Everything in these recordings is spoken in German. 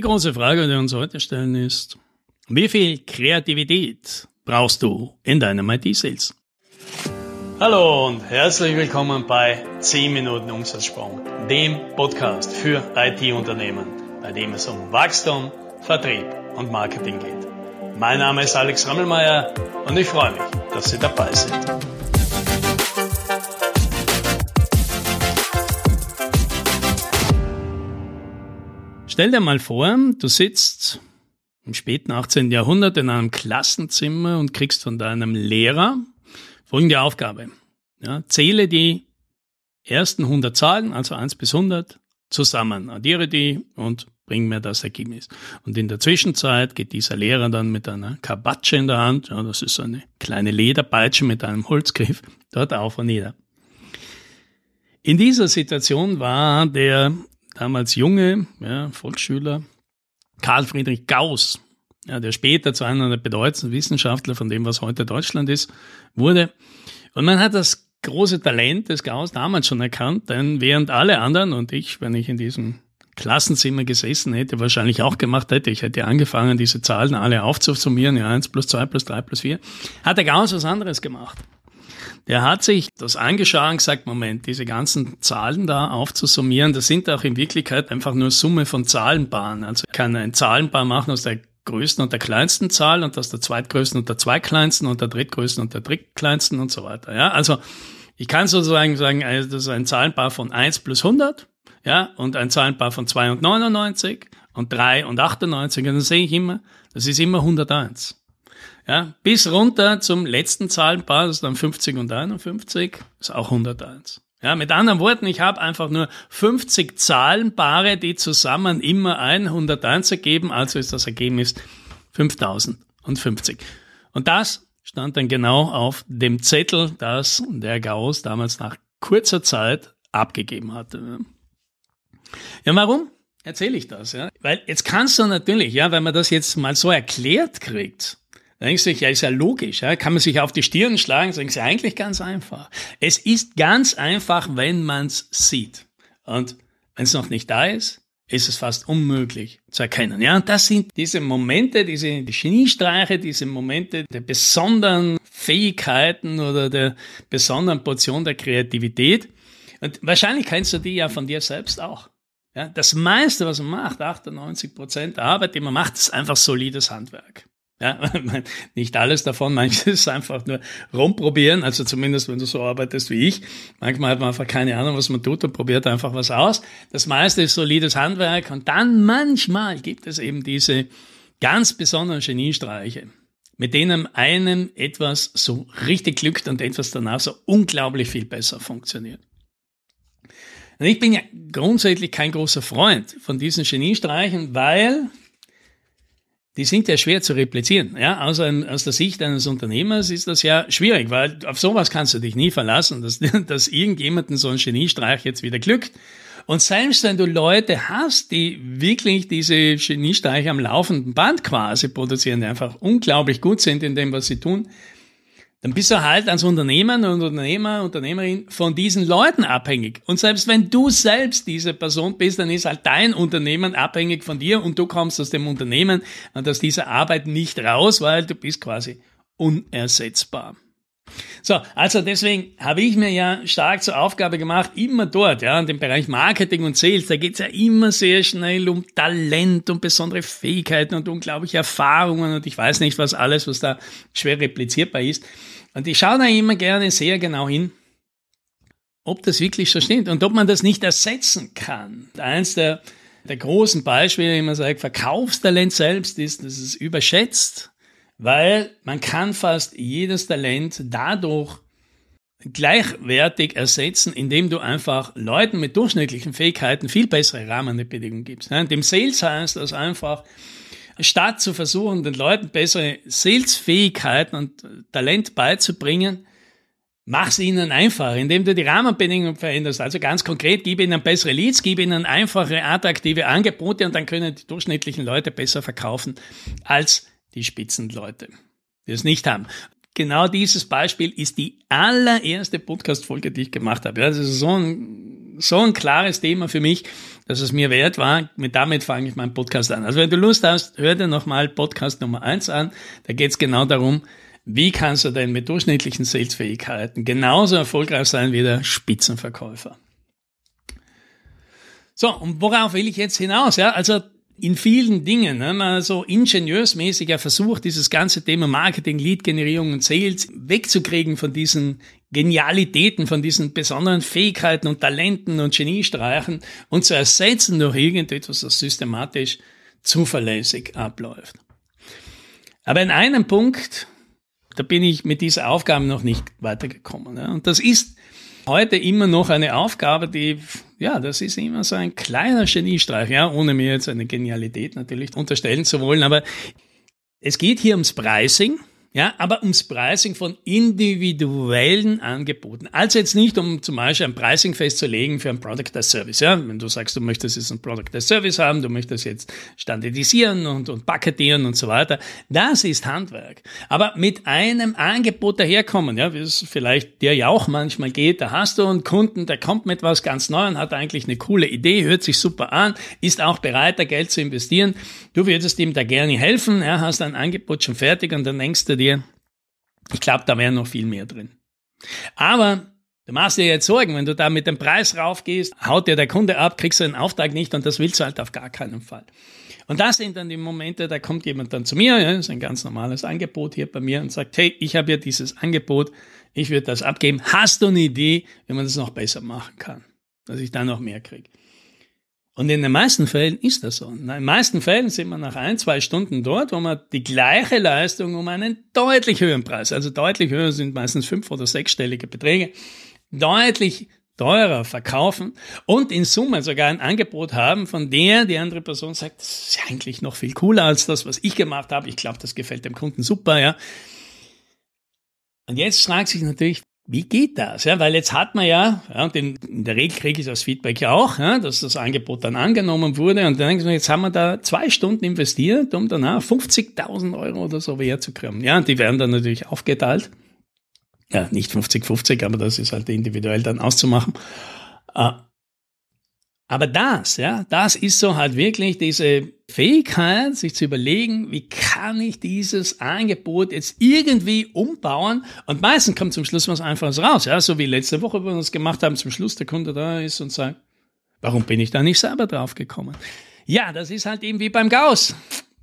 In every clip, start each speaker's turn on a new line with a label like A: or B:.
A: Die große Frage, die wir uns heute stellen, ist, wie viel Kreativität brauchst du in deinem IT-Sales? Hallo und herzlich willkommen bei 10 Minuten Umsatzsprung, dem Podcast für IT-Unternehmen, bei dem es um Wachstum, Vertrieb und Marketing geht. Mein Name ist Alex Rammelmeier und ich freue mich, dass Sie dabei sind. Stell dir mal vor, du sitzt im späten 18. Jahrhundert in einem Klassenzimmer und kriegst von deinem Lehrer folgende Aufgabe. Ja, zähle die ersten 100 Zahlen, also 1 bis 100, zusammen, addiere die und bring mir das Ergebnis. Und in der Zwischenzeit geht dieser Lehrer dann mit einer Kabatsche in der Hand, ja, das ist eine kleine Lederpeitsche mit einem Holzgriff, dort auf und nieder. In dieser Situation war der damals junge ja, Volksschüler Karl Friedrich Gauss, ja, der später zu einer der bedeutendsten Wissenschaftler von dem, was heute Deutschland ist, wurde. Und man hat das große Talent des Gauss damals schon erkannt, denn während alle anderen und ich, wenn ich in diesem Klassenzimmer gesessen hätte, wahrscheinlich auch gemacht hätte, ich hätte angefangen, diese Zahlen alle aufzusummieren, ja, 1 plus 2 plus 3 plus 4, hat der Gauss was anderes gemacht. Der hat sich das angeschaut und gesagt, Moment, diese ganzen Zahlen da aufzusummieren, das sind auch in Wirklichkeit einfach nur Summe von Zahlenpaaren. Also ich kann ein Zahlenpaar machen aus der größten und der kleinsten Zahl und aus der zweitgrößten und der zweitkleinsten und der drittgrößten und der drittkleinsten und so weiter. Ja, also ich kann sozusagen sagen, also das ist ein Zahlenpaar von 1 plus 100, ja, und ein Zahlenpaar von 2 und 99 und 3 und 98 und dann sehe ich immer, das ist immer 101. Ja, bis runter zum letzten Zahlenpaar, das ist dann 50 und 51, ist auch 101. Ja, mit anderen Worten, ich habe einfach nur 50 Zahlenpaare, die zusammen immer 101 ergeben, also ist das Ergebnis 5050. Und das stand dann genau auf dem Zettel, das der Gauss damals nach kurzer Zeit abgegeben hatte. Ja, warum erzähle ich das? Ja? Weil jetzt kannst du natürlich, ja, wenn man das jetzt mal so erklärt kriegt, dann denkst du, ja, ist ja logisch, ja? kann man sich auf die Stirn schlagen, sagen sie eigentlich ganz einfach. Es ist ganz einfach, wenn man es sieht. Und wenn es noch nicht da ist, ist es fast unmöglich zu erkennen. Ja, und das sind diese Momente, diese Geniestreiche, diese Momente der besonderen Fähigkeiten oder der besonderen Portion der Kreativität. Und wahrscheinlich kennst du die ja von dir selbst auch. Ja, das meiste, was man macht, 98 Prozent der Arbeit, die man macht, ist einfach solides Handwerk. Ja, nicht alles davon, manches ist einfach nur rumprobieren, also zumindest wenn du so arbeitest wie ich. Manchmal hat man einfach keine Ahnung, was man tut und probiert einfach was aus. Das meiste ist solides Handwerk und dann manchmal gibt es eben diese ganz besonderen Geniestreiche, mit denen einem etwas so richtig glückt und etwas danach so unglaublich viel besser funktioniert. Und ich bin ja grundsätzlich kein großer Freund von diesen Geniestreichen, weil die sind ja schwer zu replizieren. Ja, aus, ein, aus der Sicht eines Unternehmers ist das ja schwierig, weil auf sowas kannst du dich nie verlassen, dass, dass irgendjemanden so ein Geniestreich jetzt wieder glückt. Und selbst wenn du Leute hast, die wirklich diese Geniestreiche am laufenden Band quasi produzieren, die einfach unglaublich gut sind in dem, was sie tun, dann bist du halt als Unternehmer und Unternehmer, Unternehmerin von diesen Leuten abhängig. Und selbst wenn du selbst diese Person bist, dann ist halt dein Unternehmen abhängig von dir und du kommst aus dem Unternehmen und aus dieser Arbeit nicht raus, weil du bist quasi unersetzbar. So, also deswegen habe ich mir ja stark zur Aufgabe gemacht, immer dort, ja, in dem Bereich Marketing und Sales, da geht es ja immer sehr schnell um Talent und besondere Fähigkeiten und unglaubliche Erfahrungen und ich weiß nicht, was alles, was da schwer replizierbar ist. Und ich schaue da immer gerne sehr genau hin, ob das wirklich so stimmt und ob man das nicht ersetzen kann. Eins der, der großen Beispiele, wie man sagt, Verkaufstalent selbst ist, dass es überschätzt weil man kann fast jedes Talent dadurch gleichwertig ersetzen, indem du einfach Leuten mit durchschnittlichen Fähigkeiten viel bessere Rahmenbedingungen gibst. Dem Sales heißt das einfach, statt zu versuchen, den Leuten bessere Salesfähigkeiten und Talent beizubringen, mach es ihnen einfach, indem du die Rahmenbedingungen veränderst. Also ganz konkret, gib ihnen bessere Leads, gib ihnen einfache, attraktive Angebote und dann können die durchschnittlichen Leute besser verkaufen als die Spitzenleute, die es nicht haben. Genau dieses Beispiel ist die allererste Podcast-Folge, die ich gemacht habe. Ja, das ist so ein, so ein klares Thema für mich, dass es mir wert war. Mit damit fange ich meinen Podcast an. Also wenn du Lust hast, hör dir nochmal Podcast Nummer eins an. Da geht es genau darum, wie kannst du denn mit durchschnittlichen Salesfähigkeiten genauso erfolgreich sein wie der Spitzenverkäufer? So, und worauf will ich jetzt hinaus? Ja, also in vielen Dingen, ne, man so ingenieursmäßig ja versucht, dieses ganze Thema Marketing, Lead-Generierung und Sales wegzukriegen von diesen Genialitäten, von diesen besonderen Fähigkeiten und Talenten und Geniestreichen und zu ersetzen durch irgendetwas, das systematisch zuverlässig abläuft. Aber in einem Punkt, da bin ich mit dieser Aufgabe noch nicht weitergekommen. Ja, und das ist heute immer noch eine Aufgabe, die, ja, das ist immer so ein kleiner Geniestreich, ja, ohne mir jetzt eine Genialität natürlich unterstellen zu wollen, aber es geht hier ums Pricing ja, aber ums Pricing von individuellen Angeboten. Also jetzt nicht, um zum Beispiel ein Pricing festzulegen für ein Product as Service. Ja, wenn du sagst, du möchtest jetzt ein Product as Service haben, du möchtest jetzt standardisieren und, und paketieren und so weiter. Das ist Handwerk. Aber mit einem Angebot daherkommen, ja, wie es vielleicht dir ja auch manchmal geht, da hast du einen Kunden, der kommt mit was ganz Neuem, hat eigentlich eine coole Idee, hört sich super an, ist auch bereit, da Geld zu investieren. Du würdest ihm da gerne helfen, ja, hast ein Angebot schon fertig und dann denkst du dir, ich glaube, da wäre noch viel mehr drin. Aber du machst dir jetzt Sorgen, wenn du da mit dem Preis raufgehst, haut dir der Kunde ab, kriegst du den Auftrag nicht und das willst du halt auf gar keinen Fall. Und das sind dann die Momente, da kommt jemand dann zu mir, ja, ist ein ganz normales Angebot hier bei mir und sagt, hey, ich habe ja dieses Angebot, ich würde das abgeben. Hast du eine Idee, wie man das noch besser machen kann, dass ich da noch mehr kriege? Und in den meisten Fällen ist das so. In den meisten Fällen sind wir nach ein, zwei Stunden dort, wo wir die gleiche Leistung um einen deutlich höheren Preis, also deutlich höher sind meistens fünf- oder sechsstellige Beträge, deutlich teurer verkaufen und in Summe sogar ein Angebot haben, von der die andere Person sagt, das ist eigentlich noch viel cooler als das, was ich gemacht habe. Ich glaube, das gefällt dem Kunden super, ja. Und jetzt fragt sich natürlich, wie geht das? Ja, weil jetzt hat man ja, ja und in, der Regel kriege ich das Feedback ja auch, ja, dass das Angebot dann angenommen wurde und dann denkt man, jetzt haben wir da zwei Stunden investiert, um danach 50.000 Euro oder so herzukriegen. Ja, und die werden dann natürlich aufgeteilt. Ja, nicht 50-50, aber das ist halt individuell dann auszumachen. Aber das, ja, das ist so halt wirklich diese Fähigkeit, sich zu überlegen, wie kann ich dieses Angebot jetzt irgendwie umbauen? Und meistens kommt zum Schluss was Einfaches raus, ja, so wie letzte Woche, wo wir das gemacht haben, zum Schluss der Kunde da ist und sagt, warum bin ich da nicht selber drauf gekommen? Ja, das ist halt eben wie beim Gauss.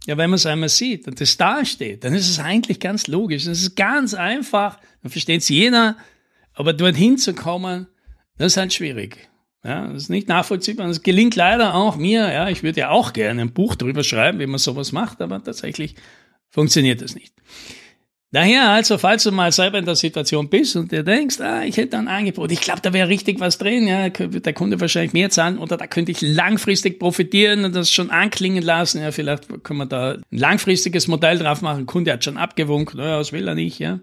A: Ja, wenn man es einmal sieht und das da steht, dann ist es eigentlich ganz logisch. Das ist ganz einfach, dann versteht es jeder, aber dorthin zu kommen, das ist halt schwierig. Ja, das ist nicht nachvollziehbar. Das gelingt leider auch mir. Ja, ich würde ja auch gerne ein Buch darüber schreiben, wie man sowas macht, aber tatsächlich funktioniert das nicht. Daher also, falls du mal selber in der Situation bist und dir denkst, ah, ich hätte ein Angebot, ich glaube, da wäre richtig was drin, ja, wird der Kunde wahrscheinlich mehr zahlen oder da könnte ich langfristig profitieren und das schon anklingen lassen, ja, vielleicht können wir da ein langfristiges Modell drauf machen, der Kunde hat schon abgewunken, naja, das will er nicht, ja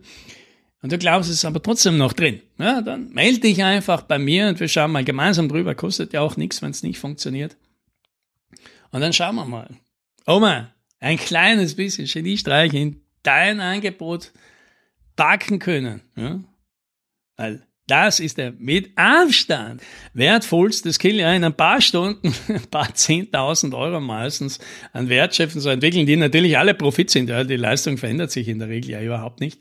A: und du glaubst, es ist aber trotzdem noch drin, ja, dann melde dich einfach bei mir und wir schauen mal gemeinsam drüber. Kostet ja auch nichts, wenn es nicht funktioniert. Und dann schauen wir mal. Oma, ein kleines bisschen Geniestreich in dein Angebot packen können. Ja? Weil das ist der mit Abstand wertvollste Skill. Ja, in ein paar Stunden, ein paar 10.000 Euro meistens an Wertschöpfen zu entwickeln, die natürlich alle Profit sind. Ja, die Leistung verändert sich in der Regel ja überhaupt nicht.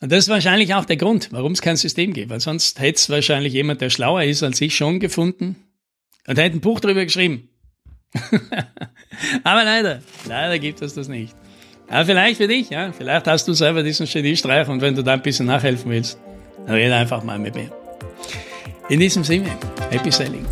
A: Und das ist wahrscheinlich auch der Grund, warum es kein System gibt, weil sonst hätte es wahrscheinlich jemand, der schlauer ist als ich, schon gefunden und hätte ein Buch darüber geschrieben. Aber leider, leider gibt es das nicht. Aber vielleicht für dich, ja, vielleicht hast du selber diesen Geniestreich und wenn du da ein bisschen nachhelfen willst, dann rede einfach mal mit mir. In diesem Sinne, happy sailing.